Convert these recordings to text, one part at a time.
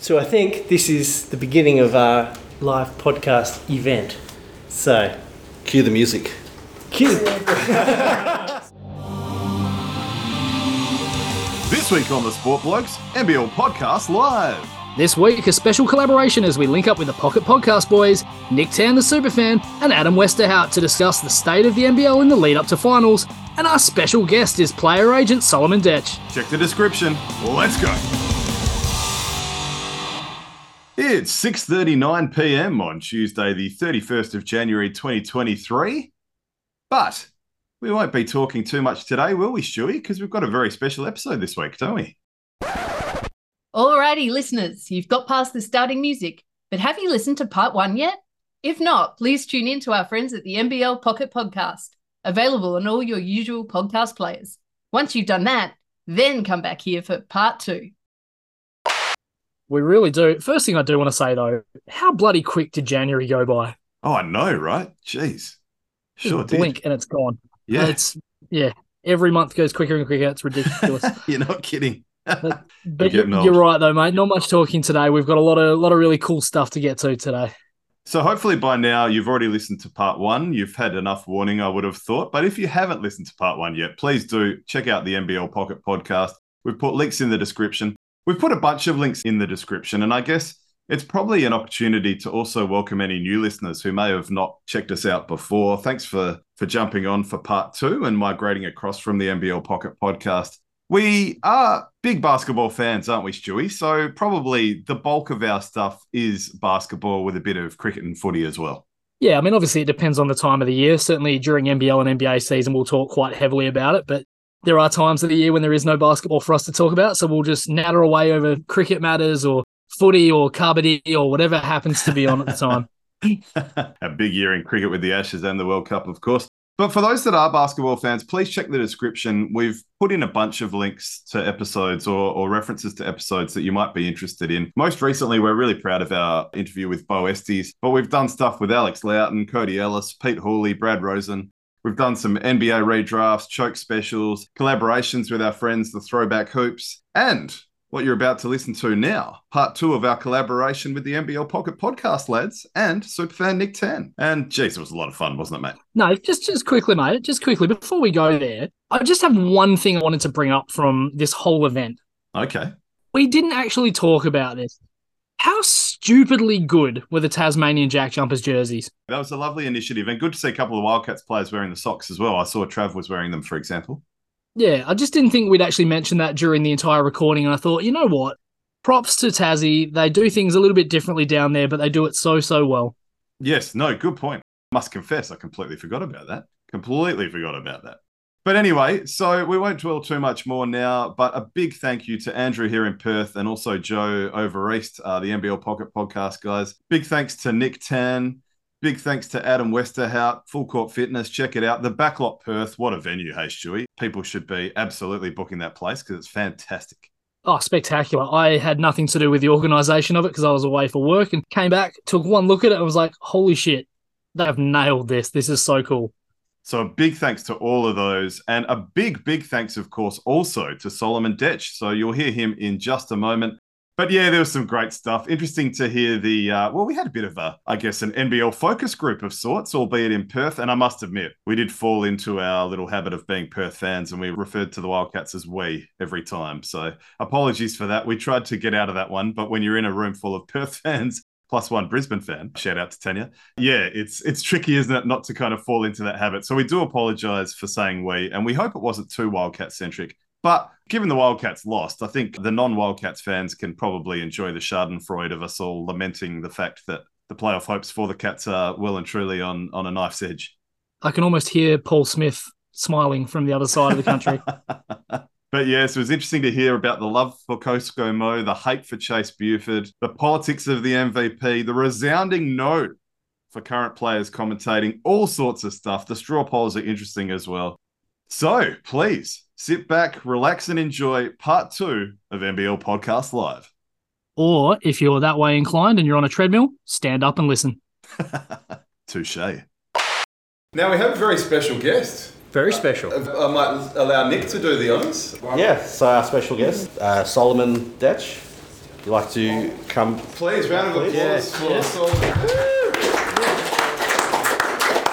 So I think this is the beginning of our live podcast event. So, Cue the music. cue. This week on the Sport Blokes, NBL Podcast Live. This week, a special collaboration as we link up with the Pocket Podcast boys, Nick Tan, the superfan, and Adam Westerhout to discuss the state of the NBL in the lead up to finals. And our special guest is player agent Solomon Dech. Check the description. Let's go. It's 6:39 p.m. on Tuesday, the 31st of January 2023. But we won't be talking too much today, will we, Stewie? Because we've got a very special episode this week, don't we? Alrighty, listeners, you've got past the starting music, but have you listened to part one yet? If not, please tune in to our friends at the NBL Pocket Podcast, available on all your usual podcast players. Once you've done that, then come back here for part two. We really do. First thing I do want to say though, how bloody quick did January go by? Oh, I know, right? Jeez. Just Sure did. blink and it's gone. Yeah, It's yeah. Every month goes quicker and quicker. It's ridiculous. you're not kidding. but You're you're, you're right though, mate. Not much talking today. We've got a lot of a lot of really cool stuff to get to today. So hopefully by now you've already listened to part one. You've had enough warning, I would have thought. But if you haven't listened to part one yet, please do check out the NBL Pocket podcast. We've put links in the description. We've put a bunch of links in the description, and I guess it's probably an opportunity to also welcome any new listeners who may have not checked us out before. Thanks for for jumping on for part two and migrating across from the NBL Pocket podcast. We are big basketball fans, aren't we, Stewie? So probably the bulk of our stuff is basketball with a bit of cricket and footy as well. Yeah, I mean, obviously it depends on the time of the year. Certainly during NBL and NBA season, we'll talk quite heavily about it. But there are times of the year when there is no basketball for us to talk about, so we'll just natter away over cricket matters or footy or kabaddi or whatever happens to be on at the time. a big year in cricket with the Ashes and the World Cup, of course. But for those that are basketball fans, please check the description. We've put in a bunch of links to episodes or, or references to episodes that you might be interested in. Most recently, we're really proud of our interview with Beau Estes, but we've done stuff with Alex Loughton, Cody Ellis, Pete Hooley, Brad Rosen. We've done some NBA redrafts, choke specials, collaborations with our friends, the Throwback Hoops, and what you're about to listen to now, part two of our collaboration with the NBL Pocket Podcast, lads, and superfan Nick Tan. And geez, it was a lot of fun, wasn't it, mate? No, just just quickly, mate. Just quickly before we go there, I just have one thing I wanted to bring up from this whole event. Okay. We didn't actually talk about this. How stupidly good were the Tasmanian Jack Jumpers jerseys? That was a lovely initiative, and good to see a couple of Wildcats players wearing the socks as well. I saw Trav was wearing them, for example. Yeah, I just didn't think we'd actually mention that during the entire recording. And I thought, you know what? Props to Tassie. They do things a little bit differently down there, but they do it so, so well. Yes, no, good point. Must confess, I completely forgot about that. Completely forgot about that. But anyway, so we won't dwell too much more now. But a big thank you to Andrew here in Perth and also Joe over east, uh, the NBL Pocket Podcast guys. Big thanks to Nick Tan. Big thanks to Adam Westerhout, Full Court Fitness. Check it out. The Backlot Perth, what a venue, hey, Stewie. People should be absolutely booking that place because it's fantastic. Oh, spectacular. I had nothing to do with the organisation of it because I was away for work and came back, took one look at it, and was like, holy shit, they've nailed this. This is so cool. So a big thanks to all of those, and a big, big thanks, of course, also to Solomon Dech. So you'll hear him in just a moment. But yeah, there was some great stuff. Interesting to hear the. Uh, well, we had a bit of a, I guess, an NBL focus group of sorts, albeit in Perth. And I must admit, we did fall into our little habit of being Perth fans, and we referred to the Wildcats as we every time. So apologies for that. We tried to get out of that one, but when you're in a room full of Perth fans, plus one Brisbane fan. Shout out to Tanya. Yeah, it's it's tricky, isn't it, not to kind of fall into that habit. So we do apologise for saying we, and we hope it wasn't too Wildcat centric. But given the Wildcats lost, I think the non-Wildcats fans can probably enjoy the Schadenfreude of us all lamenting the fact that the playoff hopes for the Cats are well and truly on on a knife's edge. I can almost hear Paul Smith smiling from the other side of the country. But yes, it was interesting to hear about the love for Cosco Mo, the hate for Chase Buford, the politics of the MVP, the resounding no for current players commentating, all sorts of stuff. The straw polls are interesting as well. So please sit back, relax, and enjoy part two of NBL Podcast Live. or if you're that way inclined and you're on a treadmill, stand up and listen. Touche. Now we have a very special guest. Very special. I might allow Nick to do the honours. Yeah, so our special guest, uh, Solomon Dech. you like to come? Please, round of applause Yeah. for Yeah. Solomon.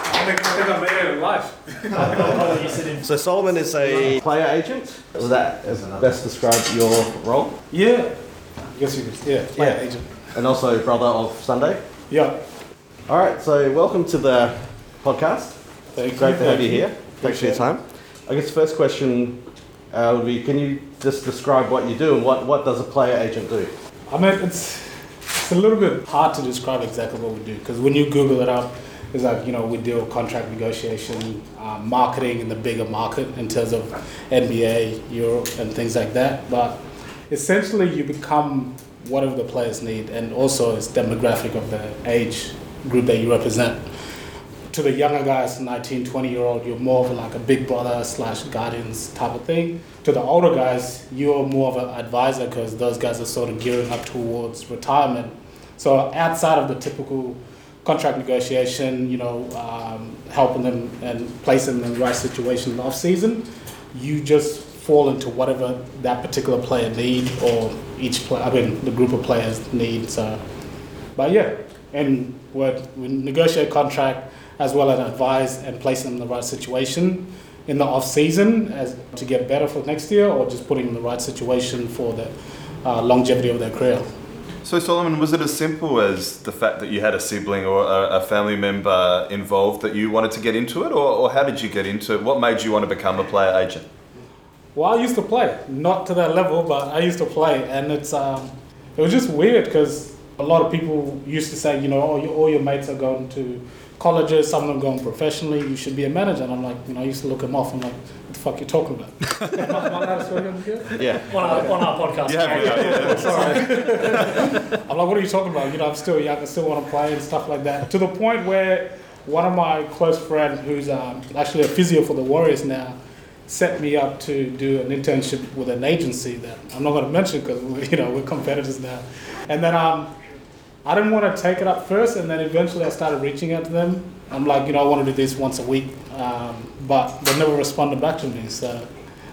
I think, I think I made it in life. So Solomon is a player agent. Is that is best describe your role? Yeah. I guess you could, yeah, player Yeah. agent. And also brother of Sunday. Yeah. All right. So welcome to the podcast. Thank you. Great to have thank you here. Thanks for your time. I guess the first question uh, would be: Can you just describe what you do and what what does a player agent do? I mean, it's, it's a little bit hard to describe exactly what we do because when you Google it up, it's like, you know, we deal with contract negotiation, um, marketing in the bigger market in terms of NBA, Europe, and things like that. But essentially, you become whatever the players need and also it's demographic of the age group that you represent. To the younger guys, 19, 20 year old, you're more of like a big brother slash guardians type of thing. To the older guys, you're more of an advisor because those guys are sort of gearing up towards retirement. So outside of the typical contract negotiation, you know, um, helping them and placing them in the right situation in the off season, you just fall into whatever that particular player need or each player, I mean, the group of players need. So, but yeah, and we negotiate contract as well as advise and place them in the right situation in the off season as to get better for next year, or just putting in the right situation for the uh, longevity of their career. So, Solomon, was it as simple as the fact that you had a sibling or a, a family member involved that you wanted to get into it, or, or how did you get into it? What made you want to become a player agent? Well, I used to play, not to that level, but I used to play, and it's um, it was just weird because a lot of people used to say, you know, all your, all your mates are going to colleges, some of them going professionally. You should be a manager, and I'm like, you know, I used to look them off. I'm like, what the fuck you talking about? Am I allowed to swear on here? Yeah. on our, on our podcast. I'm like, what are you talking about? You know, I'm still young, I still want to play and stuff like that. To the point where one of my close friends, who's um, actually a physio for the Warriors now, set me up to do an internship with an agency that I'm not going to mention because you know we're competitors now. And then um, I didn't want to take it up first, and then eventually I started reaching out to them. I'm like, you know, I want to do this once a week, um, but they never responded back to me. So,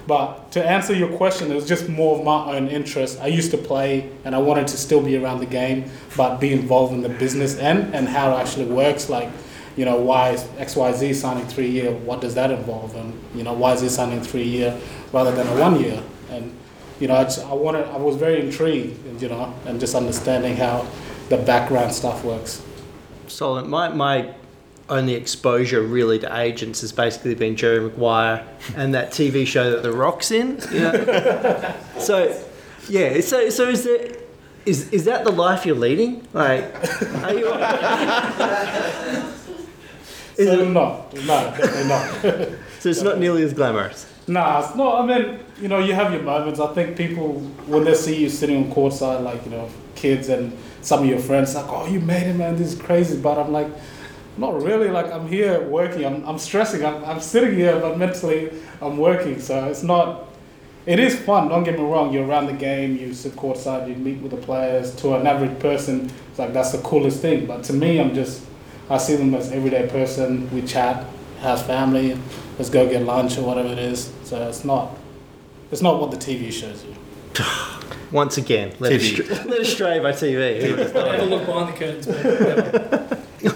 but to answer your question, it was just more of my own interest. I used to play, and I wanted to still be around the game, but be involved in the business end and how it actually works. Like, you know, why is X Y Z signing three year? What does that involve? And you know, why is he signing three year rather than a one year? And you know, I, just, I wanted, I was very intrigued, you know, and just understanding how the background stuff works. Solid. My, my only exposure really to agents has basically been Jerry Maguire and that TV show that The Rock's in. You know? so, yeah. So, so is there, is is that the life you're leading? Like, are you? Is so it- no, no, definitely not. so it's not nearly as glamorous. Nah, it's not. I mean, you know, you have your moments. I think people, when they see you sitting on courtside, like, you know, kids and some of your friends, like, oh, you made it, man, this is crazy. But I'm like, not really. Like, I'm here working, I'm, I'm stressing, I'm, I'm sitting here, but mentally, I'm working. So it's not, it is fun, don't get me wrong. You're around the game, you sit courtside, you meet with the players. To an average person, it's like, that's the coolest thing. But to me, I'm just, I see them as everyday person. We chat, has family, let's go get lunch or whatever it is. So it's not, it's not what the TV shows you. Once again, let us, TV. stra- let us stray by TV. Never look behind the curtains.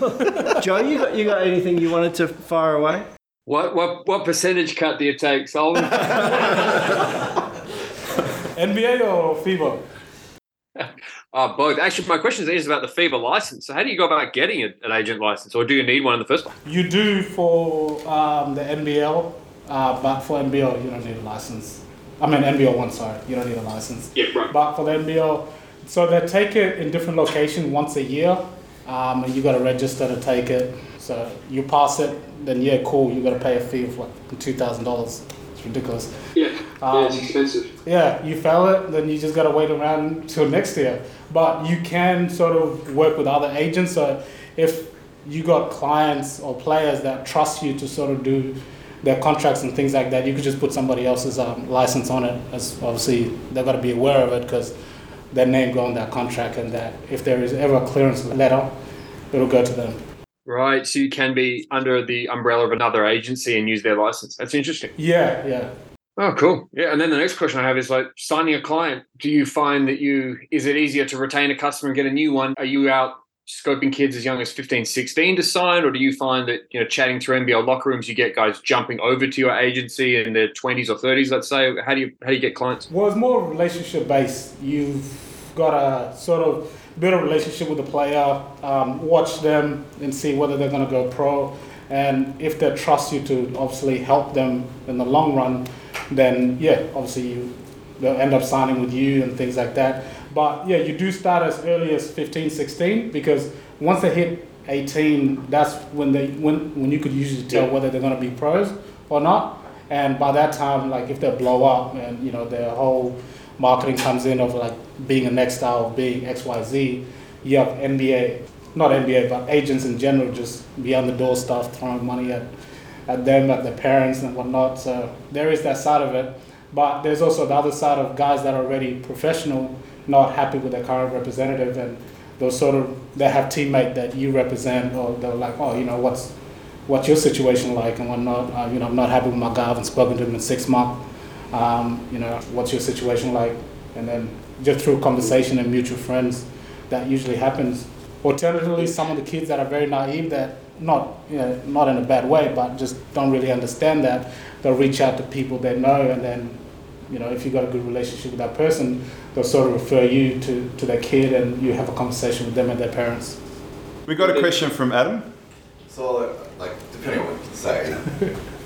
But Joe, you got you got anything you wanted to fire away? What what what percentage cut do you take, Solomon? NBA or FIBA? uh, both. Actually, my question is about the FIBA license. So, how do you go about getting an agent license, or do you need one in the first place? You do for um, the NBL, uh, but for NBL you don't need a license. I mean NBL one, sorry, you don't need a license. Yeah, right. But for the NBL, so they take it in different locations once a year, um, and you got to register to take it. So you pass it, then yeah, cool. You got to pay a fee of like two thousand dollars. It's ridiculous. Yeah, Um, it's expensive. Yeah, you fail it, then you just gotta wait around till next year. But you can sort of work with other agents. So if you got clients or players that trust you to sort of do their contracts and things like that, you could just put somebody else's um, license on it. As obviously they've got to be aware of it because their name go on that contract, and that if there is ever a clearance letter, it'll go to them. Right. So you can be under the umbrella of another agency and use their license. That's interesting. Yeah, yeah. Oh, cool. Yeah. And then the next question I have is like signing a client. Do you find that you, is it easier to retain a customer and get a new one? Are you out scoping kids as young as 15, 16 to sign? Or do you find that, you know, chatting through NBL locker rooms, you get guys jumping over to your agency in their 20s or 30s, let's say? How do you, how do you get clients? Well, it's more relationship based. You've got to sort of build a relationship with the player, um, watch them and see whether they're going to go pro. And if they trust you to obviously help them in the long run, then yeah, obviously you, they'll end up signing with you and things like that. But yeah, you do start as early as 15, 16 because once they hit 18, that's when they when when you could usually tell Yeah. whether they're going to be pros or not. And by that time, like if they blow up and you know their whole marketing comes in of like being a next style, being X Y Z, you have NBA, not NBA, but agents in general just beyond the door stuff, throwing money at at them, at their parents and whatnot. So there is that side of it. But there's also the other side of guys that are already professional, not happy with their current representative, and those sort of they have teammate that you represent, or they're like, oh, you know, what's what's your situation like and whatnot. Uh, you know, I'm not happy with my guy. I haven't spoken to him in six months. Um, you know, what's your situation like? And then just through conversation and mutual friends, that usually happens. Alternatively, some of the kids that are very naive, that not you know, not in a bad way, but just don't really understand that, they'll reach out to people they know, and then you know, if you've got a good relationship with that person, they'll sort of refer you to, to their kid, and you have a conversation with them and their parents. We got a question from Adam. So, like, depending on what you say,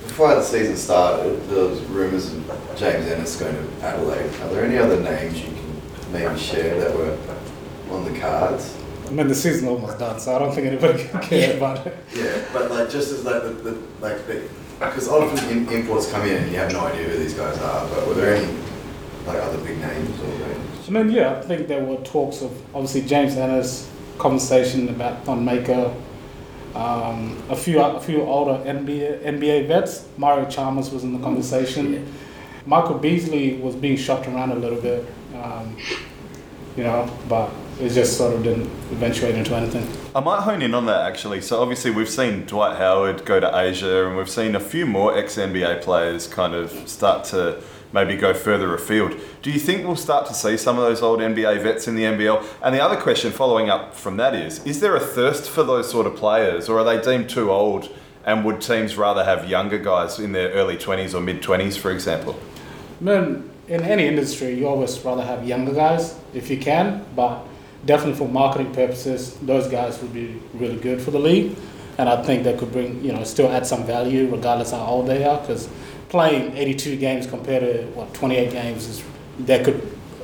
before the season started, there was rumours of James Ennis going to Adelaide. Are there any other names you can maybe share that were on the cards? I mean, the season's almost done, so I don't think anybody can care about it. Yeah, but like just as like the, the like the because often imports come in and you have no idea who these guys are. But were there any like other big names or names? I mean, yeah, I think there were talks of obviously James Ennis, conversation about Thon Maker, um, a few a few older NBA NBA vets. Mario Chalmers was in the conversation. Michael Beasley was being shopped around a little bit, um, you know, but it just sort of didn't eventuate into anything. I might hone in on that actually. So obviously we've seen Dwight Howard go to Asia, and we've seen a few more ex NBA players kind of start to maybe go further afield. Do you think we'll start to see some of those old NBA vets in the NBL? And the other question following up from that is: Is there a thirst for those sort of players, or are they deemed too old? And would teams rather have younger guys in their early twenties or mid twenties, for example? I mean, in any industry, you always rather have younger guys if you can, but definitely for marketing purposes, those guys would be really good for the league. And I think they could bring, you know, still add some value regardless how old they are, because playing 82 games compared to what 28 games is they could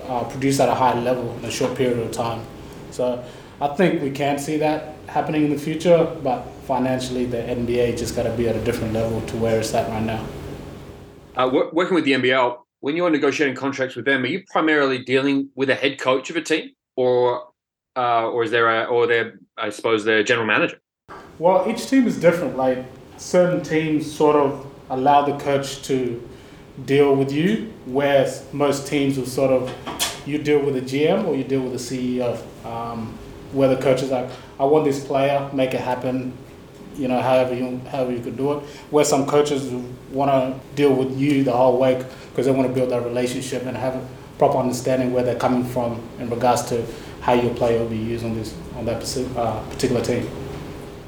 uh, produce at a high level in a short period of time. So I think we can see that happening in the future, but financially, the NBA just got to be at a different level to where it's at right now. Uh, wo- working with the NBL, when you're negotiating contracts with them, are you primarily dealing with a head coach of a team, or uh, or is there a or their I suppose their general manager? Well, each team is different. Like certain teams sort of allow the coach to deal with you, whereas most teams will sort of you deal with the GM or you deal with the CEO. Um, where the coach is like, I want this player, make it happen. You know, however you however you could do it. Where some coaches want to deal with you the whole way because they want to build that relationship and have a proper understanding where they're coming from in regards to how your player will be used on this on that uh, particular team.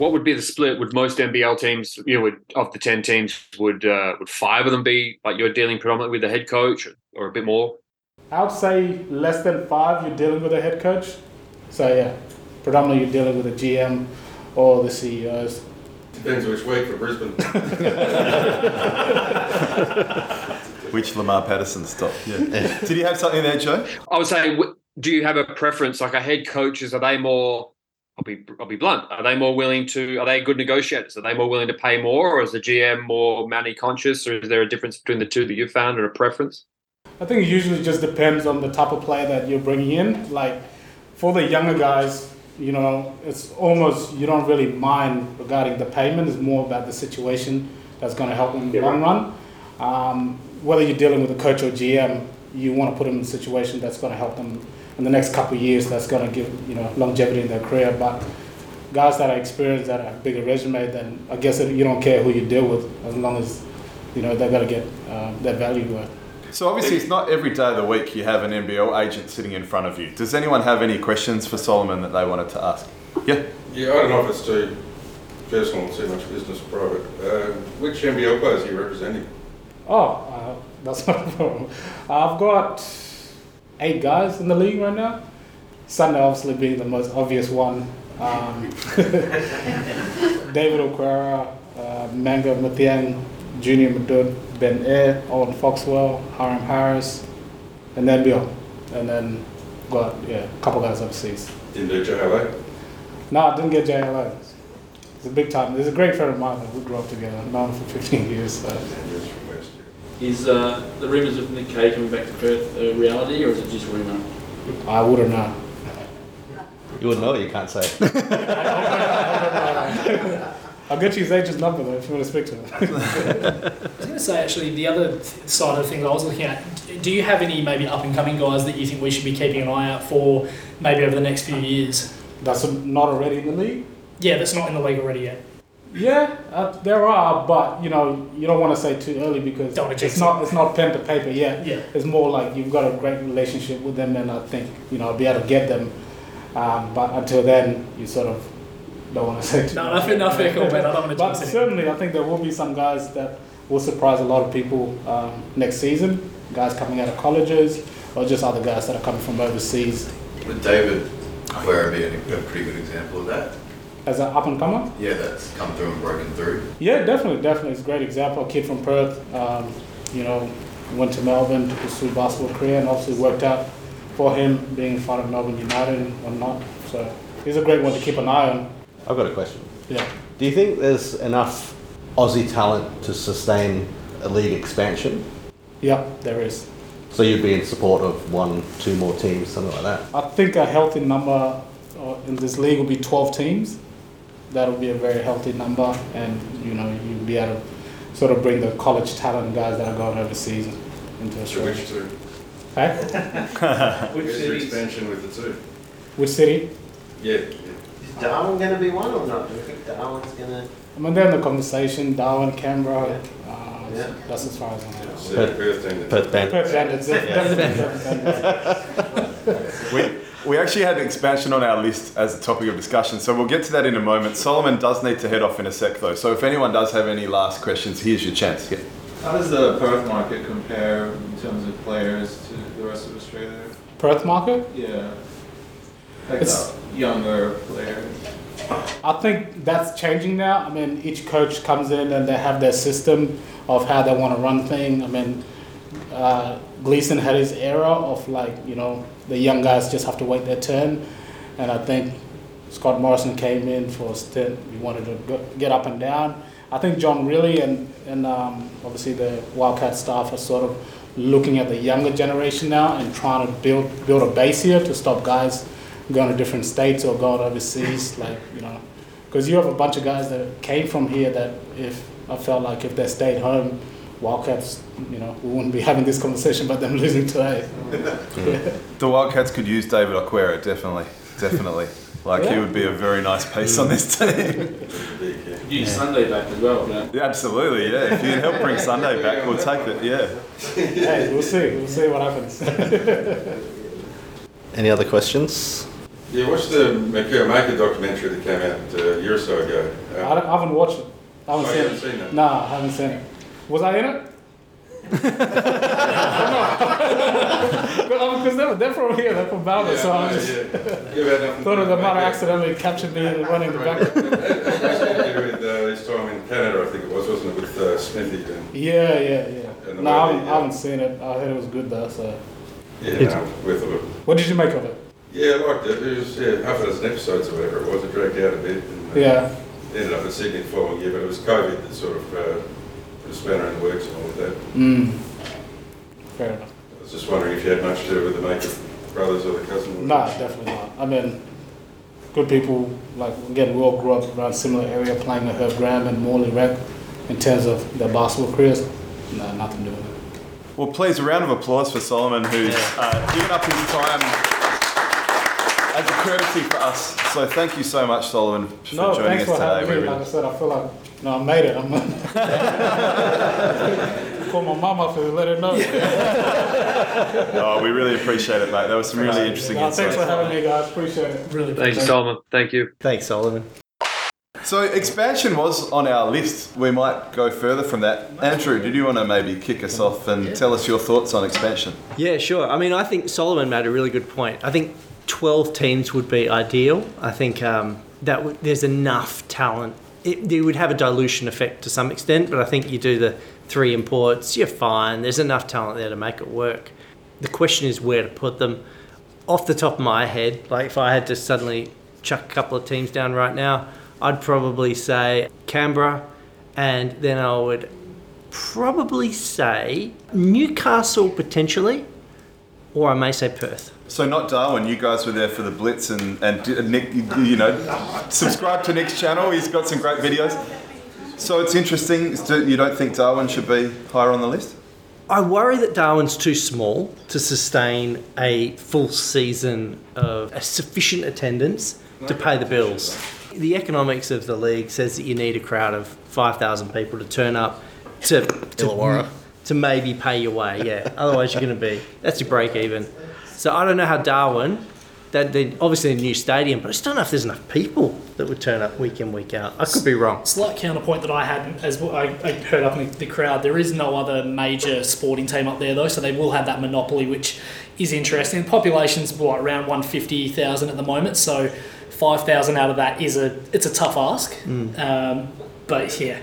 What would be the split? Would most NBL teams, you know, would of the ten teams, would uh, would five of them be like you're dealing predominantly with the head coach, or a bit more? I would say less than five, you're dealing with a head coach. So yeah, predominantly you're dealing with a GM or the CEOs. Depends which week for Brisbane. Which Lamar Patterson stop? Yeah. Did you have something there, Joe? I would say, do you have a preference? Like a head coaches, are they more? I'll be I'll be blunt. Are they more willing to? Are they good negotiators? Are they more willing to pay more, or is the GM more money conscious, or is there a difference between the two that you've found, or a preference? I think it usually just depends on the type of player that you're bringing in. Like for the younger guys, you know, it's almost you don't really mind regarding the payment. It's more about the situation that's going to help them in the long run. Um, whether you're dealing with a coach or GM, you want to put them in a situation that's going to help them in the next couple of years. That's going to give you know longevity in their career. But guys that are experienced, that have a bigger resume, then I guess you don't care who you deal with as long as you know, they've got to get uh, their value worth. So obviously, it's not every day of the week you have an NBL agent sitting in front of you. Does anyone have any questions for Solomon that they wanted to ask? Yeah. Yeah, I don't know if it's too personal, too much business private. Uh, which NBL players are you representing? Oh, uh, that's not a problem. I've got eight guys in the league right now. Sunday obviously being the most obvious one. Um, David Okwara, uh, Manga Junior Madud, Ben Ayre, Owen Foxwell, Hyrum Harris, and then Bill. And then got yeah, a couple guys overseas. Didn't do JLA? No, I didn't get JLA. It's a big time. There's a great friend of mine that we grew up together. I've known him for 15 years. So. Is uh, the rumours of Nick Kay coming back to Perth a reality, or is it just rumour? I wouldn't know. You wouldn't know it, you can't say. I'll get you his agent's number though if you want to speak to him. I was going to say actually the other side of the things I was looking at. Do you have any maybe up and coming guys that you think we should be keeping an eye out for maybe over the next few years? That's not already in the league. Yeah, that's not in the league already yet. Yeah, uh, there are, but you know you don't want to say too early because Don't it's not it's not pen to paper yet. Yeah. It's more like you've got a great relationship with them, and I think you know I'll be able to get them. Um, but until then, you sort of don't want to say too. No, much. no, fair- no, fair. I don't wanna But certainly, I think there will be some guys that will surprise a lot of people um, next season. Guys coming out of colleges, or just other guys that are coming from overseas. With David Ware be a a pretty good example of that? As an up and comer. Yeah, that's come through and broken through. Yeah, definitely, definitely. It's a great example. A kid from Perth, um, you know, went to Melbourne to pursue basketball career and obviously worked out for him being in front of Melbourne United and whatnot. So he's a great one to keep an eye on. I've got a question. Yeah. Do you think there's enough Aussie talent to sustain a league expansion? Yeah, there is. So you'd be in support of one, two more teams, something like that? I think a healthy number uh, in this league will be 12 teams. That'll be a very healthy number, and you know, you'll be able to sort of bring the college talent guys that are going overseas into So Australia. which two? Hey? Which Where's your expansion with the two? Which city? Yeah. Is Darwin going to be one or not? Do you think Darwin's going to? I mean, they're in the conversation. Darwin, Canberra. Uh, Yeah. That's as far as I know. So Perth team. Perth band. Perth Bandits, definitely. We, we actually had expansion on our list as a topic of discussion, so we'll get to that in a moment. Solomon does need to head off in a sec, though. So if anyone does have any last questions, here's your chance. Yeah. How does the Perth market compare in terms of players to the rest of Australia? Perth market? Yeah. Like It's- younger players. I think that's changing now. I mean, each coach comes in and they have their system of how they want to run things. I mean, uh, Gleeson had his era of like, you know, the young guys just have to wait their turn. And I think Scott Morrison came in for a stint. He wanted to get up and down. I think John Rillie and, and um, obviously the Wildcat staff are sort of looking at the younger generation now and trying to build build a base here to stop guys going to different states or going overseas, like you know, because you have a bunch of guys that came from here that if I felt like if they stayed home, Wildcats, you know, we wouldn't be having this conversation about them losing today. A. The Wildcats could use David Aquera, definitely. Definitely. Like, he would be a very nice piece on this team. Use Sunday back as well, yeah. Yeah, absolutely, yeah. If you can help bring Sunday back, we'll take it, yeah. hey, we'll see. We'll see what happens. Any other questions? Yeah, watch the Makur Maker documentary that came out uh, a year or so ago. I, Uh, don't- I haven't watched it. I haven't Oh, seen you it. haven't seen it? Nah, I haven't seen it. Was I in it? Because they're, they're from here, they're from Bama, so I just yeah. Yeah, about nothing thought to of they might have accidentally captured me and running the back. Actually, with uh, this time in Canada, I think it was, wasn't it, with uh, Smithy? And, Yeah, yeah, yeah. And the No, I way haven't, I haven't seen it. I heard it was good though. So, yeah, no, worth a look. what did you make of it? Yeah, I liked it. It was yeah, half a dozen episodes or whatever it was. It dragged out a bit. And, uh, Yeah. Ended up in Sydney the following year, but it was COVID that sort of uh, put a spanner in the works and all of that. Mm. Fair enough. I was just wondering if you had much to do with the Maker brothers or the cousin. No, definitely not. I mean, good people. Like again, we all grew up around similar area, playing with Herb Graham and Morley Rec. In terms of their basketball careers, no, nothing to do with it. Well, please, a round of applause for Solomon, who's uh, given up his time as a courtesy for us. So thank you so much, Solomon, for No, joining thanks us for today. having We me. really- Like I said, I feel like no, I made it. I'm call my mom up and let her know. oh, we really appreciate it, mate. That was some really interesting No, insights. thanks for having me, guys. Appreciate it. Really Thank you, Solomon. Thank you. Thanks, Solomon. So expansion was on our list. We might go further from that. Andrew, did you want to maybe kick us off and tell us your thoughts on expansion? Yeah, sure. I mean, I think Solomon made a really good point. I think 12 teams would be ideal. I think um, that w- there's enough talent. It, would have a dilution effect to some extent, but I think you do the three imports, you're fine. There's enough talent there to make it work. The question is where to put them. Off the top of my head, like if I had to suddenly chuck a couple of teams down right now, I'd probably say Canberra, and then I would probably say Newcastle potentially, or I may say Perth. So not Darwin. You guys were there for the Blitz, and and Nick, you you know, subscribe to Nick's channel. He's got some great videos. So it's interesting. You don't think Darwin should be higher on the list? I worry that Darwin's too small to sustain a full season of a sufficient attendance to pay the bills. The economics of the league says that you need a crowd of 5,000 people to turn up to, to, to maybe pay your way, yeah. Otherwise, you're going to be, that's your break even. So I don't know how Darwin, that they obviously a new stadium, but I just don't know if there's enough people that would turn up week in, week out. I could be wrong. Slight counterpoint that I had as well, I, I heard up in the, the crowd. There is no other major sporting team up there though, so they will have that monopoly, which is interesting. Population's what around one fifty thousand at the moment, so five thousand out of that is a it's a tough ask. Um, but yeah,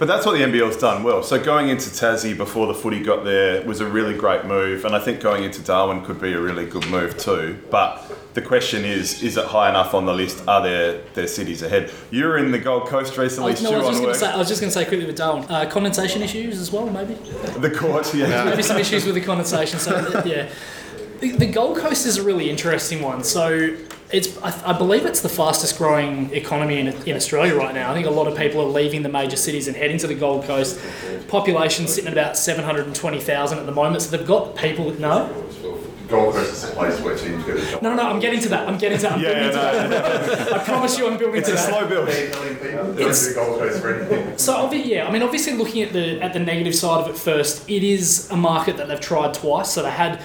But that's what the NBL's done well. So going into Tassie before the footy got there was a really great move, and I think going into Darwin could be a really good move too. But the question is, is it high enough on the list? Are there there cities ahead? You were in the Gold Coast recently, I, Stu, no, I was just going to say I was just going to say quickly with Darwin, uh, condensation issues as well, maybe. The court, yeah. Maybe some issues with the condensation. So yeah, the, the Gold Coast is a really interesting one. So it's I, I believe it's the fastest growing economy in, in Australia right now. I think a lot of people are leaving the major cities and heading to the Gold Coast. Population sitting at about seven hundred and twenty thousand at the moment. So they've got people. No, Gold Coast is a place where teams go to shop. no, no, no. I'm getting to that. I'm getting to that. I'm Yeah, building to that. I promise you, I'm building It's to a that. slow build. Don't do the Gold Coast for anything. So obvi- yeah, I mean, obviously looking at the at the negative side of it first, it is a market that they've tried twice. So they had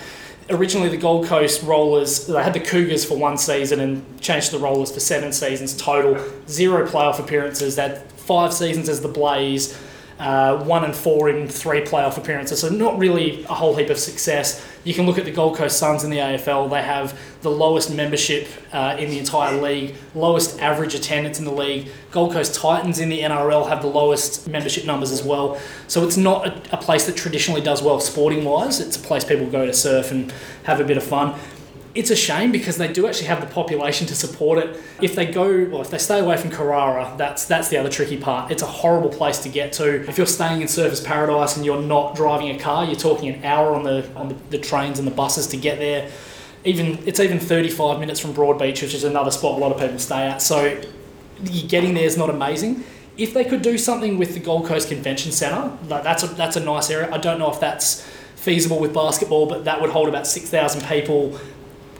originally the Gold Coast Rollers, they had the Cougars for one season and changed the Rollers for seven seasons total. Zero playoff appearances. Had five seasons as the Blaze. Uh, one and four in three playoff appearances, so not really a whole heap of success. You can look at the Gold Coast Suns in the AFL; they have the lowest membership uh, in the entire league, lowest average attendance in the league. Gold Coast Titans in the NRL have the lowest membership numbers as well. So it's not a, a place that traditionally does well sporting wise. It's a place people go to surf and have a bit of fun. It's a shame because they do actually have the population to support it. If they go, well, if they stay away from Carrara, that's that's the other tricky part. It's a horrible place to get to. If you're staying in Surfers Paradise and you're not driving a car, you're talking an hour on the on the, the trains and the buses to get there. Even it's even 35 minutes from Broadbeach, which is another spot a lot of people stay at. So getting there is not amazing. If they could do something with the Gold Coast Convention Centre, that's a, that's a nice area. I don't know if that's feasible with basketball, but that would hold about 6,000 people.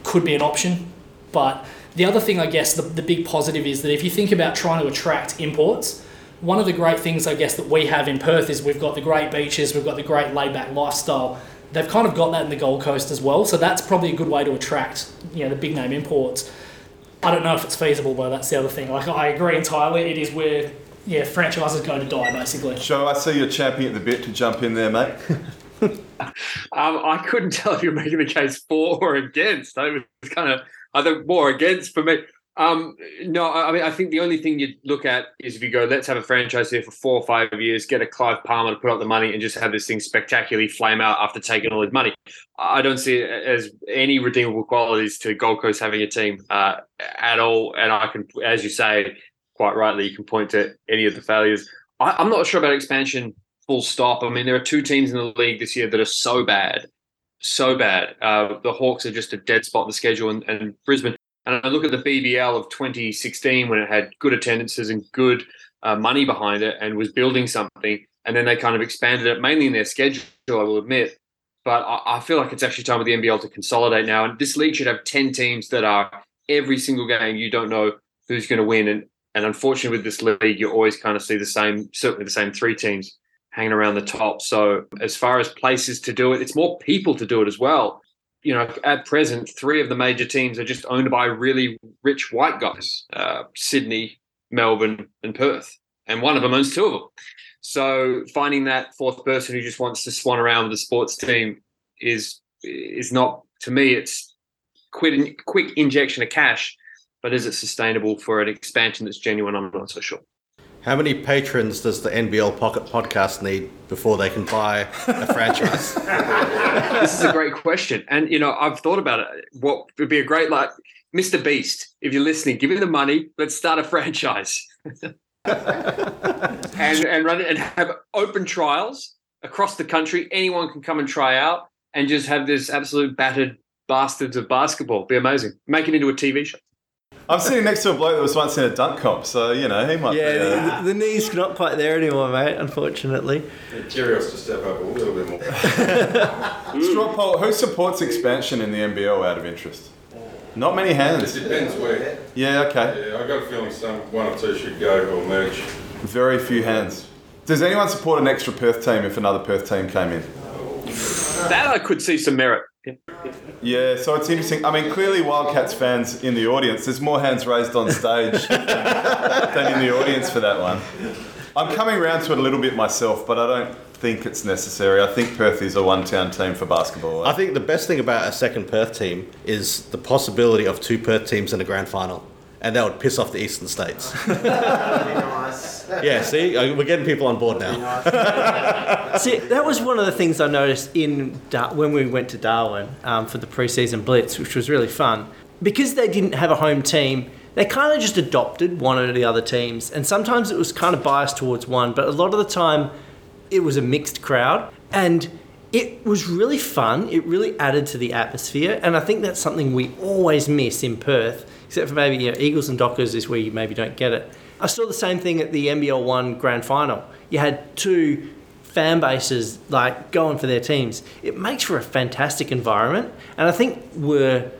Could be an option. But the other thing, I guess, the, the big positive is that if you think about trying to attract imports, one of the great things, I guess, that we have in Perth is we've got the great beaches, we've got the great laid back lifestyle. They've kind of got that in the Gold Coast as well. So that's probably a good way to attract, you know, the big name imports. I don't know if it's feasible though. That's the other thing. Like I agree entirely. It is where yeah franchises go to die basically. Joe, I see you're champing at the bit to jump in there, mate. Um, I couldn't tell if you're making the case for or against. I was kind of, I think more against for me. Um, no, I mean, I think the only thing you look at is if you go, let's have a franchise here for four or five years, get a Clive Palmer to put up the money and just have this thing spectacularly flame out after taking all his money. I don't see it as any redeemable qualities to Gold Coast having a team uh, at all. And I can, as you say, quite rightly, you can point to any of the failures. I, I'm not sure about expansion full stop. I mean, there are two teams in the league this year that are so bad, so bad. Uh, the Hawks are just a dead spot in the schedule, and, and Brisbane. And I look at the BBL of 2016 when it had good attendances and good uh, money behind it and was building something. And then they kind of expanded it mainly in their schedule, I will admit. But I, I feel like it's actually time for the NBL to consolidate now. And this league should have 10 teams that are every single game you don't know who's going to win. And and unfortunately with this league, you always kind of see the same, certainly the same three teams hanging around the top. So as far as places to do it, it's more people to do it as well. You know, at present, three of the major teams are just owned by really rich white guys: uh, Sydney, Melbourne, and Perth, and one of them owns two of them. So finding that fourth person who just wants to swan around with the sports team is is not to me. It's quick quick injection of cash, but is it sustainable for an expansion that's genuine? I'm not so sure. How many patrons does the NBL Pocket Podcast need before they can buy a franchise? this is a great question, and you know I've thought about it. What would be a great like Mr. Beast? If you're listening, give me the money. Let's start a franchise, and and run it and have open trials across the country. Anyone can come and try out, and just have this absolute battered bastards of basketball. Be amazing. Make it into a TV show. I'm sitting next to a bloke that was once in a dunk comp, so you know he might. Yeah, be, uh, the, the knee's not quite there anymore, mate. Unfortunately. Jerry has to step up a little bit more. Straw poll: Who supports expansion in the NBL out of interest? Not many hands. It depends where. Yeah. Okay. Yeah, I got a feeling some one or two should go or merge. Very few hands. Does anyone support an extra Perth team if another Perth team came in? That I could see some merit. Yeah. Yeah, so it's interesting. I mean, clearly Wildcats fans in the audience, there's more hands raised on stage than in the audience for that one. I'm coming around to it a little bit myself, but I don't think it's necessary. I think Perth is a one town team for basketball. I think the best thing about a second Perth team is the possibility of two Perth teams in a grand final. And that would piss off the eastern states. yeah, see, uh, we're getting people on board now. See, that was one of the things I noticed in Dar- when we went to Darwin um, for the preseason blitz, which was really fun. Because they didn't have a home team, they kind of just adopted one of the other teams, and sometimes it was kind of biased towards one, but a lot of the time it was a mixed crowd, and it was really fun. It really added to the atmosphere, and I think that's something we always miss in Perth, except for maybe you know, Eagles and Dockers is where you maybe don't get it. I saw the same thing at the NBL One Grand Final. You had two fan bases like going for their teams. It makes for a fantastic environment, and I think we're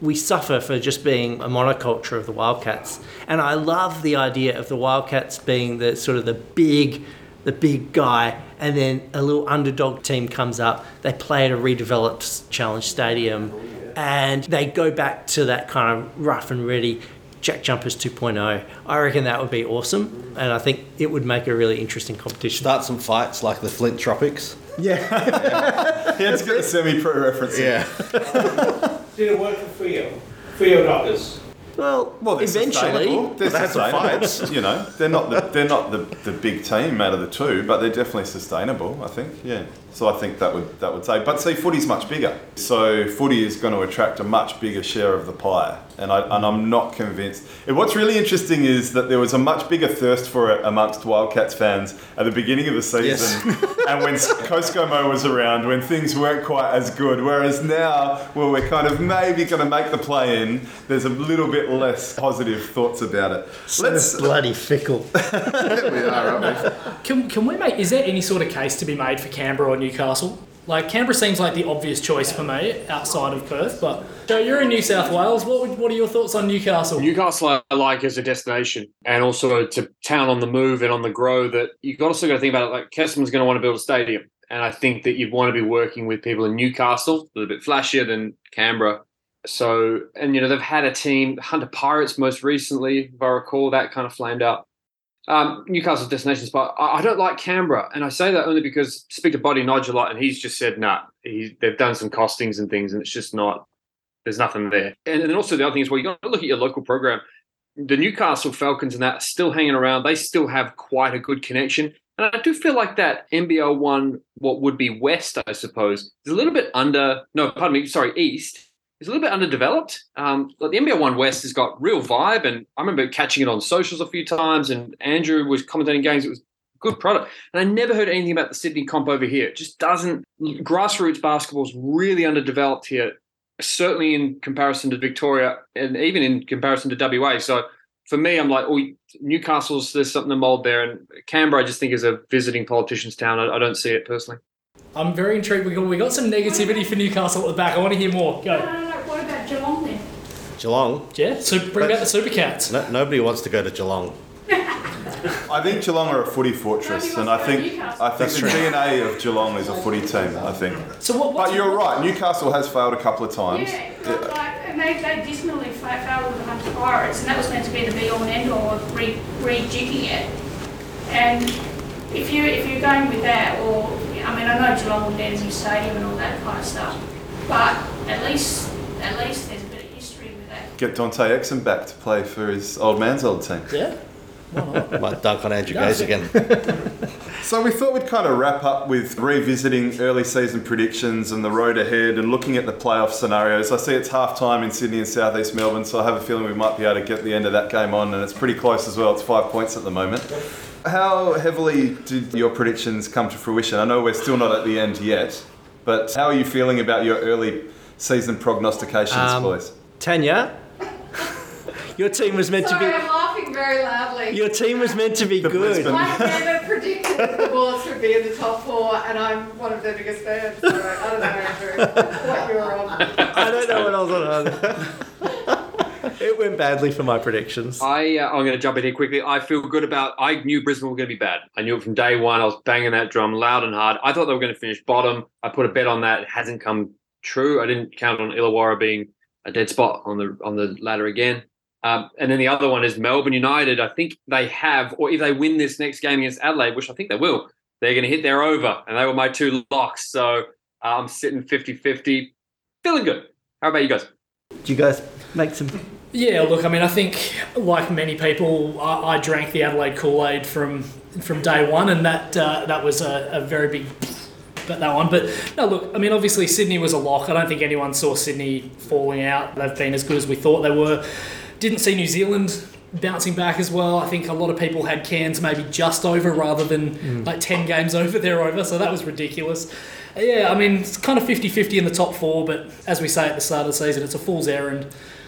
we suffer for just being a monoculture of the Wildcats. And I love the idea of the Wildcats being the sort of the big the big guy and then a little underdog team comes up. They play at a redeveloped challenge stadium and they go back to that kind of rough and ready Jack Jumpers 2.0. I reckon that would be awesome, and I think it would make a really interesting competition. Start some fights like the Flint Tropics. Yeah. yeah, it's got a semi pro reference. Yeah. Did it work for Freo? Freo Dockers. Well, Well, they're eventually, sustainable. they're They had some sustainable. fights. You know, they're not the they're not the, the big team out of the two, but they're definitely sustainable. I think, yeah. So I think that would that would say. But see, footy's much bigger, so footy is going to attract a much bigger share of the pie, and I and I'm not convinced. And what's really interesting is that there was a much bigger thirst for it amongst Wildcats fans at the beginning of the season, and when Coscomo was around, when things weren't quite as good. Whereas now, well, we're kind of maybe going to make the play in. There's a little bit less positive thoughts about it. let's bloody fickle. we are, aren't we? Can, can we make, is there any sort of case to be made for Canberra or Newcastle? Like, Canberra seems like the obvious choice for me outside of Perth, but Joe, you're in New South Wales. What, would- what are your thoughts on Newcastle? Newcastle I like as a destination and also to town on the move and on the grow that you've also got to think about it like Kestelman's going to want to build a stadium. And I think that you'd want to be working with people in Newcastle, a little bit flashier than Canberra. So, and you know, they've had a team, Hunter Pirates most recently, if I recall, that kind of flamed out. Um, Newcastle's destination spot. I, I don't like Canberra, and I say that only because I speak to Buddy Nodge a lot, and he's just said, "Nah, he, they've done some costings and things, and it's just not. There's nothing there." And then also the other thing is, well, you got to look at your local program. The Newcastle Falcons and that are still hanging around. They still have quite a good connection, and I do feel like that NBL one, what would be West, I suppose, is a little bit under. No, pardon me, sorry, East is a little bit underdeveloped. Um, like the NBL One West has got real vibe, and I remember catching it on socials a few times. And Andrew was commentating games. It was good product, and I never heard anything about the Sydney comp over here. It just doesn't. Grassroots basketball is really underdeveloped here, certainly in comparison to Victoria, and even in comparison to WA. So. For me, I'm like, oh, Newcastle's there's something to mold there, and Canberra I just think is a visiting politician's town. I, I don't see it personally. I'm very intrigued. We got, we got some negativity for Newcastle at the back. I want to hear more. Go. No, no, no. What about Geelong. Yeah, so bring back the Super Cats. No, nobody wants to go to Geelong. I think Geelong are a footy fortress, and I think I think That's the true. DNA of Geelong is a footy team. I think. So what? But you're right. Newcastle has failed a couple of times. Yeah, but like, and they, they dismally fa- failed with the Hunter Pirates, and that was meant to be the be all and end all of re, rejigging it. And if you if you're going with that, or I mean, I know Geelong will get a new stadium and all that kind of stuff, but at least at least there's a bit of history with that. Get Dante Exum back to play for his old man's old team. Yeah. Might dunk on Andrew Gaze again. So we thought we'd kind of wrap up with revisiting early season predictions and the road ahead and looking at the playoff scenarios. I see it's half time in Sydney and southeast Melbourne, so I have a feeling we might be able to get the end of that game on, and it's pretty close as well. It's five points at the moment. How heavily did your predictions come to fruition? I know we're still not at the end yet, but how are you feeling about your early season prognostications, Um, boys? Tanya, your team was meant Sorry, to be. I'm laughing very loudly. Your team was meant to be good. I never predicted that the Bullets would be in the top four, and I'm one of their biggest fans. So I don't know, Andrew, what you were on. I don't know what I was on. it went badly for my predictions. I uh, I'm going to jump in here quickly. I feel good about. I knew Brisbane were going to be bad. I knew it from day one. I was banging that drum loud and hard. I thought they were going to finish bottom. I put a bet on that. It hasn't come true. I didn't count on Illawarra being a dead spot on the on the ladder again. Um, and then the other one is Melbourne United. I think they have, or if they win this next game against Adelaide, which I think they will, they're going to hit their over. And they were my two locks. So uh, I'm sitting 50 50. Feeling good. How about you guys? Do you guys make some? Yeah, look, I mean, I think like many people, I, I drank the Adelaide Kool Aid from from day one, and that uh, that was a, a very big. But that one, but no. Look, I mean, obviously Sydney was a lock. I don't think anyone saw Sydney falling out. They've been as good as we thought they were. Didn't see New Zealand bouncing back as well. I think a lot of people had Cairns maybe just over rather than Mm. like 10 games over, they're over. So that was ridiculous. Yeah, I mean, it's kind of 50 50 in the top four, but as we say at the start of the season, it's a fool's errand.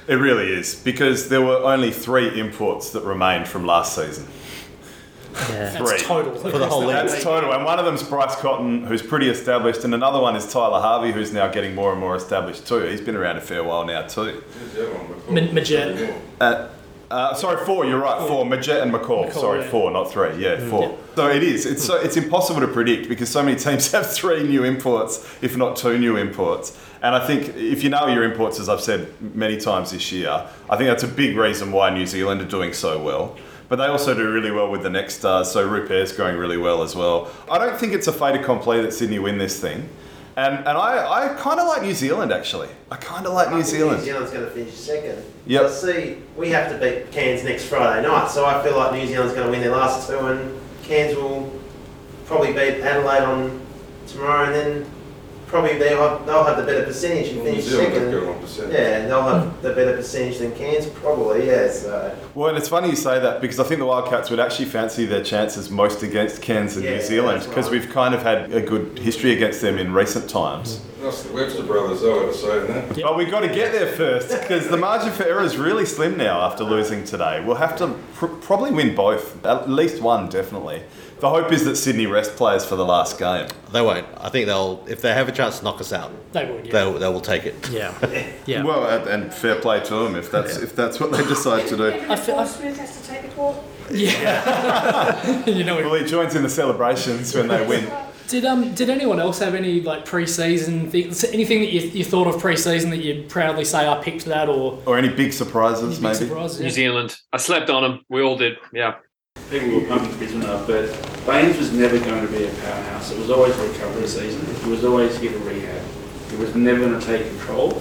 It really is because there were only three imports that remained from last season. Yeah. Three. That's total. For the whole league. That's total. And one of them's Bryce Cotton, who's pretty established, and another one is Tyler Harvey, who's now getting more and more established too. He's been around a fair while now too. Ma- Majet. Uh, uh, sorry, four. You're right. Four. Majet and McCall. McCall, sorry, yeah. four, not three. Yeah, Mm. four. Yeah. So it is. It's so it's impossible to predict because so many teams have three new imports, if not two new imports. And I think if you know your imports, as I've said many times this year, I think that's a big reason why New Zealand are doing so well. But they also do really well with the next stars. So Rupert's going really well as well. I don't think it's a fait accompli that Sydney win this thing. And, and I, I kind of like New Zealand actually. I kind of like New I think Zealand. New Zealand's going to finish second. Yep. I see, we have to beat Cairns next Friday night, so I feel like New Zealand's going to win their last two, and Cairns will probably beat Adelaide on tomorrow, and then probably they'll have, they'll have the better percentage and Well, New finish Zealand second. have got on percentage. Yeah, they'll have the better percentage than Cairns, probably. Yeah, so Well, and it's funny you say that because I think the Wildcats would actually fancy their chances most against Cairns and Yeah, New Zealand that's because right. we've kind of had a good history against them in recent times. That's the Webster brothers, though, I was saying that. But we've got to get there first because the margin for error is really slim now after losing today. We'll have to pr- probably win both, at least one, definitely. The hope is that Sydney rest players for the last game. They won't. I think they'll, if they have a chance to knock us out, They would, yeah. they'll, they will take it. Yeah. Yeah. Well, and, and fair play to them if that's if that's what they decide to do. I feel, Paul Smith has to take the call. Yeah. you know, Well, he joins in the celebrations when they win. Did um did anyone else have any like pre-season things, anything that you, you thought of pre-season that you'd proudly say I picked that or Or any big surprises, big maybe? surprises? New Zealand. I slept on them. We all did. Yeah. People were pumping Brisbane up, but Baynes was never going to be a powerhouse. It was always a recovery season. It was always here to rehab. It was never going to take control.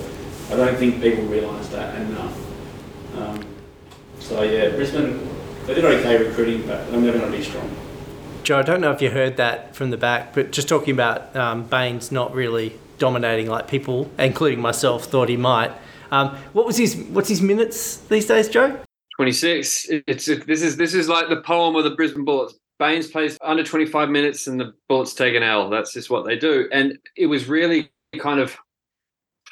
I don't think people realise that enough. Um, so yeah, Brisbane, they did okay recruiting, but they're never going to be strong. Joe, I don't know if you heard that from the back, but just talking about um, Baynes not really dominating like people, including myself, thought he might. Um, what was his What's his minutes these days, Joe? 26. It's this is this is like the poem of the Brisbane Bullets. Baynes plays under 25 minutes and the Bullets take an L. That's just what they do. And it was really kind of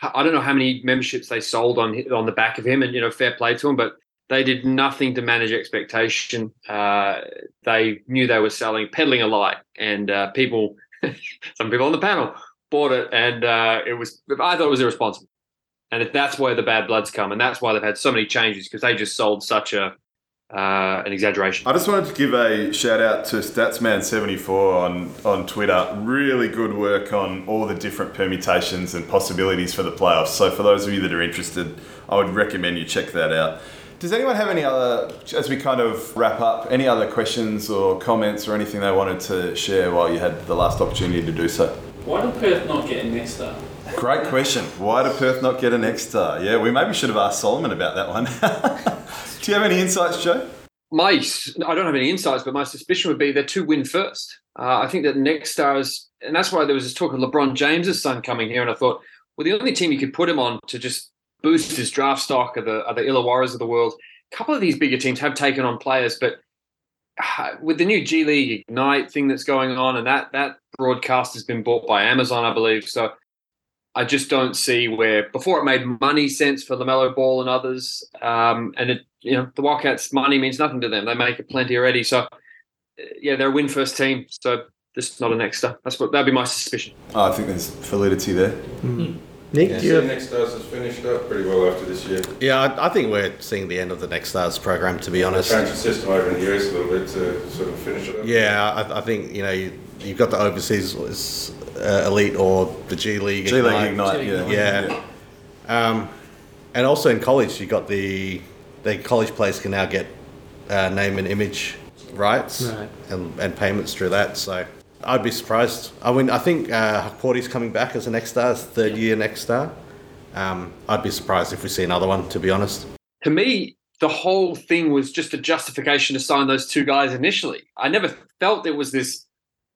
I don't know how many memberships they sold on on the back of him, and you know, fair play to him, but they did nothing to manage expectation. Uh, they knew they were selling, peddling a lie, and uh, people, some people on the panel bought it, and uh, it was. I thought it was irresponsible. and that's where the bad bloods come, and that's why they've had so many changes because they just sold such a uh, an exaggeration. I just wanted to give a shout out to Statsman74 on, on Twitter. Really good work on all the different permutations and possibilities for the playoffs. So, for those of you that are interested, I would recommend you check that out. Does anyone have any other, as we kind of wrap up, any other questions or comments or anything they wanted to share while you had the last opportunity to do so? Why did Perth not get a next star? Great question. Why did Perth not get an next star? Yeah, we maybe should have asked Solomon about that one. Do you have any insights, Joe? My, I don't have any insights, but my suspicion would be they're two win first. Uh, I think that next stars, and that's why there was this talk of LeBron James's son coming here, and I thought, well, the only team you could put him on to just boost his draft stock are the are the Illawarras of the world. A couple of these bigger teams have taken on players, but uh, with the new G League Ignite thing that's going on, and that that broadcast has been bought by Amazon, I believe. So I just don't see where before it made money sense for LaMelo Ball and others, um, and it you know the Wildcats' money means nothing to them. They make it plenty already. So uh, yeah, they're a win first team. So this is not a next star. That's what that'd be my suspicion. Oh, I think there's validity there. Nick, Yeah. do you So have- Next Stars has finished up pretty well after this year. Yeah, I, I think we're seeing the end of the Next Stars program, to be honest. Change the system over in the US a little bit to sort of finish it up. Yeah, I, I think you know you, you've got the overseas uh, elite or the G League. G League Ignite, yeah. yeah. Um, and also in college, you got the the college players can now get uh, name and image rights Right. and, and payments through that. So I'd be surprised. I mean, I think uh, coming back as a next star, as third year next star. Um, I'd be surprised if we see another one, to be honest. To me, the whole thing was just a justification to sign those two guys initially. I never felt there was this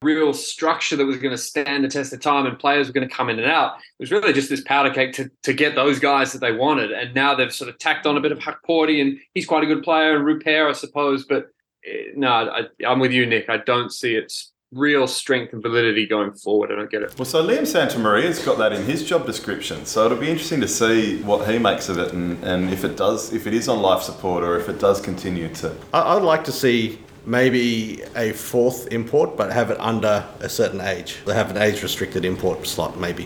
real structure that was going to stand the test of time and players were going to come in and out. It was really just this powder cake to, to get those guys that they wanted. And now they've sort of tacked on a bit of Huck and he's quite a good player and Rupert, I suppose. But eh, no, I, I'm with you, Nick. I don't see its real strength and validity going forward. I don't get it. Well, so Liam Santamaria's got that in his job description, so it'll be interesting to see what he makes of it and, and if it does, if it is on life support or if it does continue to. I- I'd like to see maybe a fourth import, but have it under a certain age. They have an age restricted import slot, maybe,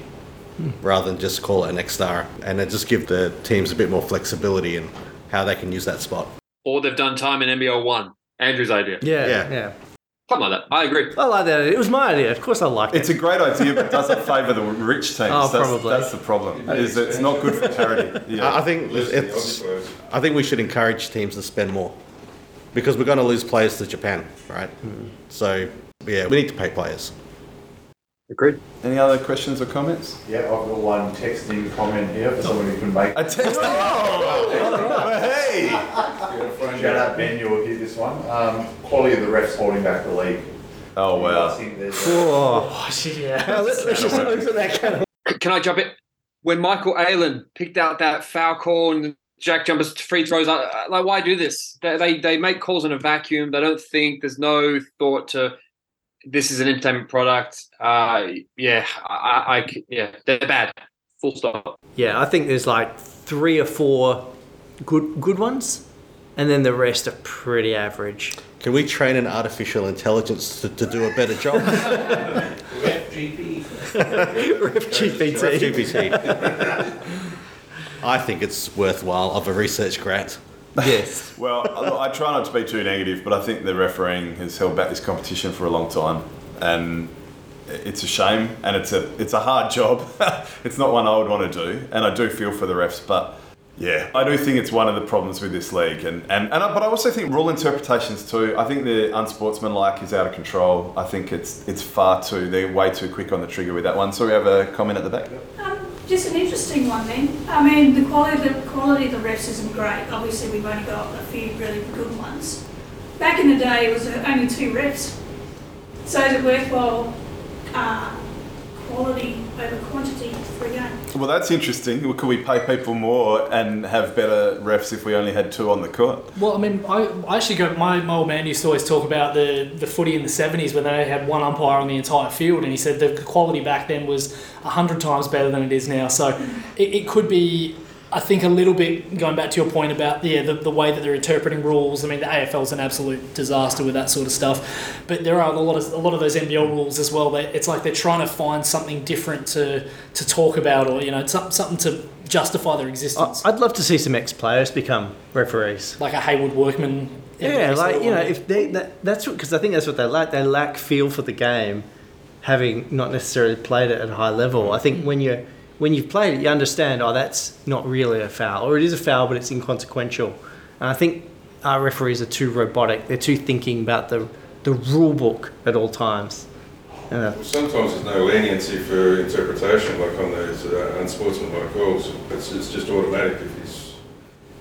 hmm. rather than just call it an X star, and then just give the teams a bit more flexibility in how they can use that spot. Or they've done time in NBL 1. Andrew's idea. Yeah, Yeah. yeah, Something like that. I agree. I like that. It was my idea. Of course, I like it. It's a great idea, but does it favour the rich teams? Oh, that's, probably. That's the problem. Is it's not good for parity. I Yeah. I think it's. I think we should encourage teams to spend more, because we're going to lose players to Japan, right? Hmm. So yeah, we need to pay players. Agreed. Any other questions or comments? Yeah, I've got one texting comment here for someone who couldn't make A text. Oh, hey! Shout out Ben, you'll hear this one. Um, quality of the refs holding back the league. Oh wow. Oh, shit, yeah. let's, let's just open that can of Can I jump in? When Michael Aylen picked out that foul call and Jack jumpers free throws, I- I- like why do this? They, they they make calls in a vacuum. They don't think. There's no thought to. This is an entertainment product. Uh, yeah, I, I, I c- yeah, they're bad. Full stop. Yeah, I think there's like three or four good good ones, and then the rest are pretty average. Can we train an artificial intelligence to, to do a better job? FGP. Ref GPT. GPT. I think it's worthwhile of a research grant. Yes. Well, look, I try not to be too negative, but I think the refereeing has held back this competition for a long time, and it's a shame, and it's a it's a hard job. it's not one I would want to do, and I do feel for the refs, but. Yeah, I do think it's one of the problems with this league, and and, and I, but I also think rule interpretations too. I think the unsportsmanlike is out of control. I think it's it's far too they're way too quick on the trigger with that one. So we have a comment at the back. Um, just an interesting one then. I mean, the quality, the quality of the refs isn't great. Obviously, we've only got a few really good ones. Back in the day, it was only two refs. So is it worthwhile uh, quality over quantity for a game? Well, that's interesting. Could we pay people more and have better refs if we only had two on the court? Well, I mean, I, I actually got my, my old man used to always talk about the, the footy in the 70s when they had one umpire on the entire field, and he said the quality back then was 100 times better than it is now. So it, it could be, I think, a little bit going back to your point about yeah, the, the way that they're interpreting rules. I mean, the AFL is an absolute disaster with that sort of stuff, but there are a lot of a lot of those NBL rules as well. That it's like they're trying to find something different to to talk about, or you know, something something to justify their existence. I'd love to see some ex-players become referees. like a Haywood Workman. Yeah, like you know, if they that, that's because I think that's what they lack. They lack feel for the game, having not necessarily played it at a high level. I think when you when you've played it, you understand. Oh, that's not really a foul, or it is a foul, but it's inconsequential. And I think our referees are too robotic. They're too thinking about the the rule book at all times. Uh, Well, sometimes there's no leniency for interpretation, like on those uh, unsportsmanlike calls. It's, it's just automatic if he's,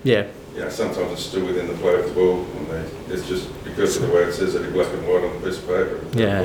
yeah, you know, sometimes it's still within the play of the ball, and they, it's just because of the way it says it in black and white on the piece of paper. Yeah.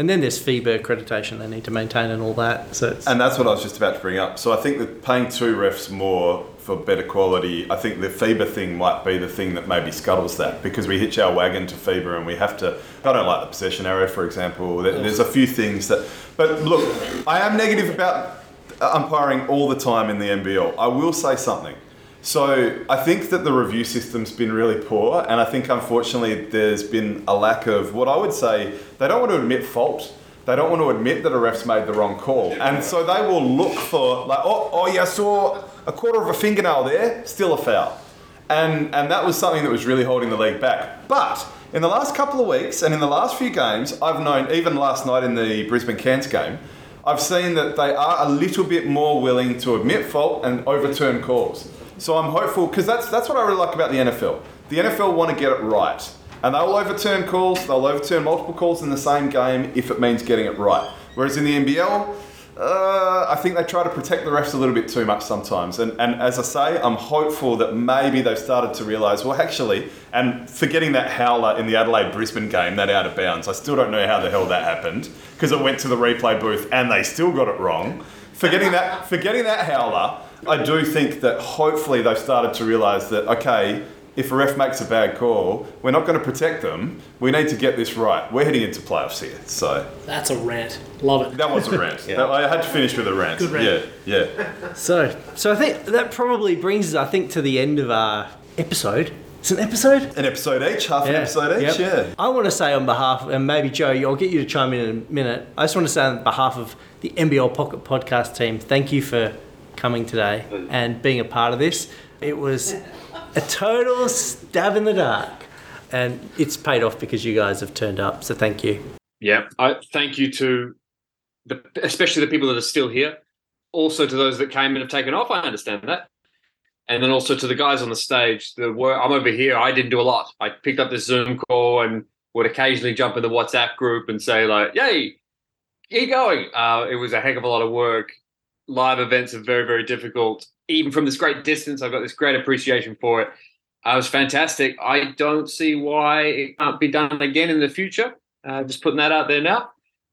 And then there's FIBA accreditation they need to maintain and all that. So And that's what I was just about to bring up. So I think that paying two refs more for better quality, I think the FIBA thing might be the thing that maybe scuttles that because we hitch our wagon to FIBA and we have to. I don't like the possession arrow, for example. There's a few things that. But look, I am negative about umpiring all the time in the NBL. I will say something. So I think that the review system's been really poor, and I think unfortunately there's been a lack of what I would say they don't want to admit fault. They don't want to admit that a ref's made the wrong call, and so they will look for like, oh, oh yeah, I saw a quarter of a fingernail there, still a foul, and and that was something that was really holding the league back. But in the last couple of weeks and in the last few games, I've known even last night in the Brisbane Cairns game, I've seen that they are a little bit more willing to admit fault and overturn calls. So I'm hopeful because that's that's what I really like about the NFL. The NFL want to get it right, and they'll overturn calls. They'll overturn multiple calls in the same game if it means getting it right. Whereas in the NBL, uh, I think they try to protect the refs a little bit too much sometimes. And, and as I say, I'm hopeful that maybe they've started to realise, well, actually, and forgetting that howler in the Adelaide Brisbane game, that out of bounds, I still don't know how the hell that happened because it went to the replay booth and they still got it wrong. Forgetting that, forgetting that howler, I do think that hopefully they've started to realise that, okay, if a ref makes a bad call, we're not going to protect them. We need to get this right. We're heading into playoffs here. So That's a rant. Love it. that was a rant. Yeah. That- I had to finish with a rant. Good rant. Yeah, yeah. So, so I think that probably brings us, I think, to the end of our episode. It's an episode. An episode each, half an episode each, yeah. I want to say on behalf, and maybe Joe, I'll get you to chime in in a minute. I just want to say on behalf of the NBL Pocket Podcast team, thank you for coming today and being a part of this. It was a total stab in the dark, and it's paid off because you guys have turned up. So thank you. Yeah, I thank you to the, especially the people that are still here. Also to those that came and have taken off. I understand that, and then also to the guys on the stage. The work I'm over here. I didn't do a lot. I picked up this Zoom call and would occasionally jump in the WhatsApp group and say like, "Yay, keep going." Uh, it was a heck of a lot of work. Live events are very, very difficult. Even from this great distance, I've got this great appreciation for it. Uh, it was fantastic. I don't see why it can't be done again in the future. Uh, just putting that out there now.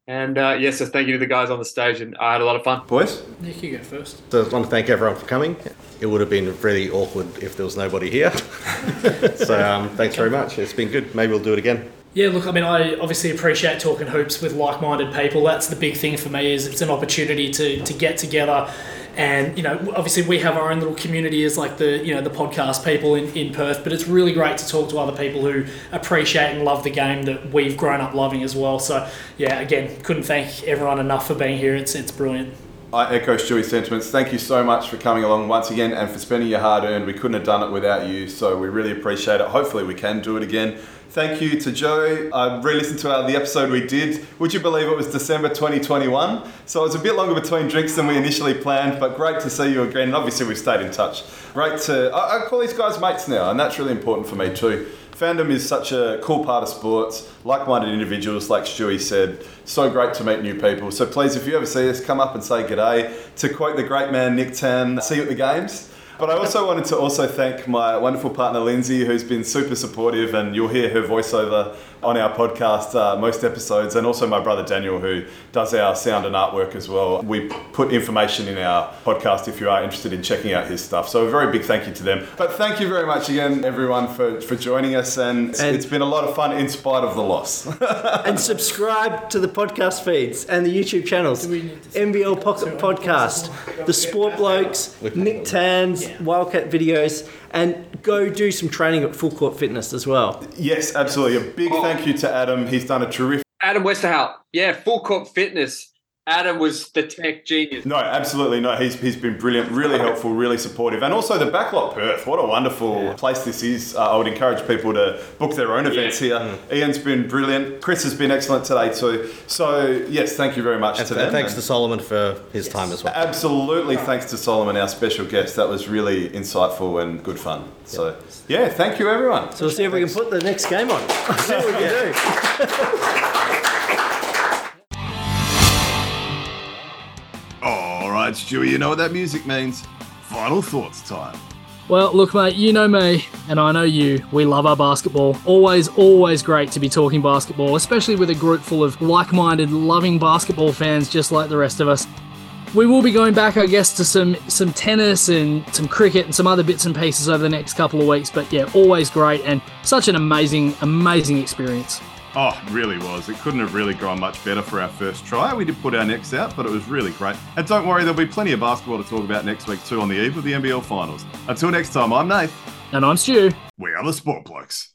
And uh, yes, so thank you to the guys on the stage, and I had a lot of fun. Boys, Nick, you go first. So I want to thank everyone for coming. It would have been really awkward if there was nobody here. so um, thanks very much. It's been good. Maybe we'll do it again. Yeah, look, I mean, I obviously appreciate talking hoops with like-minded people. That's the big thing for me is it's an opportunity to, to get together, and you know, obviously we have our own little community as like the you know the podcast people in, in Perth, but it's really great to talk to other people who appreciate and love the game that we've grown up loving as well. So yeah, again, couldn't thank everyone enough for being here. It's it's brilliant. I echo Stewie's sentiments. Thank you so much for coming along once again and for spending your hard earned. We couldn't have done it without you, so we really appreciate it. Hopefully, we can do it again. Thank you to Joe. I re listened to uh, the episode we did. Would you believe it was December 2021? So it was a bit longer between drinks than we initially planned, but great to see you again. And obviously, we've stayed in touch. Great to. I, I call these guys mates now, and that's really important for me too. Fandom is such a cool part of sports, like minded individuals, like Stewie said. So great to meet new people. So please, if you ever see us, come up and say g'day. To quote the great man Nick Tan, see you at the games. But I also wanted to also thank my wonderful partner Lindsay, who's been super supportive, and you'll hear her voiceover on our podcast uh, most episodes, and also my brother Daniel, who does our sound and artwork as well. We put information in our podcast if you are interested in checking out his stuff. So a very big thank you to them. But thank you very much again, everyone, for, for joining us, and, And- it's been a lot of fun in spite of the loss. and subscribe to the podcast feeds and the YouTube channels. NBL Pocket Podcast, the Sport Blokes, Nick Tan's Wildcat videos, and go do some training at Full Court Fitness as well. yes, absolutely. A big oh. thank you to Adam. He's done a terrific Adam Westerhout, yeah, full court fitness. Adam was the tech genius. No, absolutely not. He's, he's been brilliant, really helpful, really supportive. And also the Backlot Perth. What a wonderful place this is. Uh, I would encourage people to book their own events here. Ian's been brilliant. Chris has been excellent today too. So, yes, thank you very much And to th- them. thanks And- to Solomon for his time as well. Absolutely, thanks to Solomon, our special guest. That was really insightful and good fun. So, yeah, thank you, everyone. So we'll see if we can put the next game on. see what we can do. right, you know what that music means. Final thoughts time. Well, look, mate, you know me, and I know you. We love our basketball. Always, always great to be talking basketball, especially with a group full of like minded, loving basketball fans just like the rest of us. We will be going back, I guess, to some, some tennis and some cricket and some other bits and pieces over the next couple of weeks, but yeah, always great and such an amazing, amazing experience. Oh, it really was. It couldn't have really gone much better for our first try. We did put our necks out, but it was really great. And don't worry, there'll be plenty of basketball to talk about next week too on the eve of the NBL finals. Until next time, I'm Nate. And I'm Stu. We are the Sport Blokes.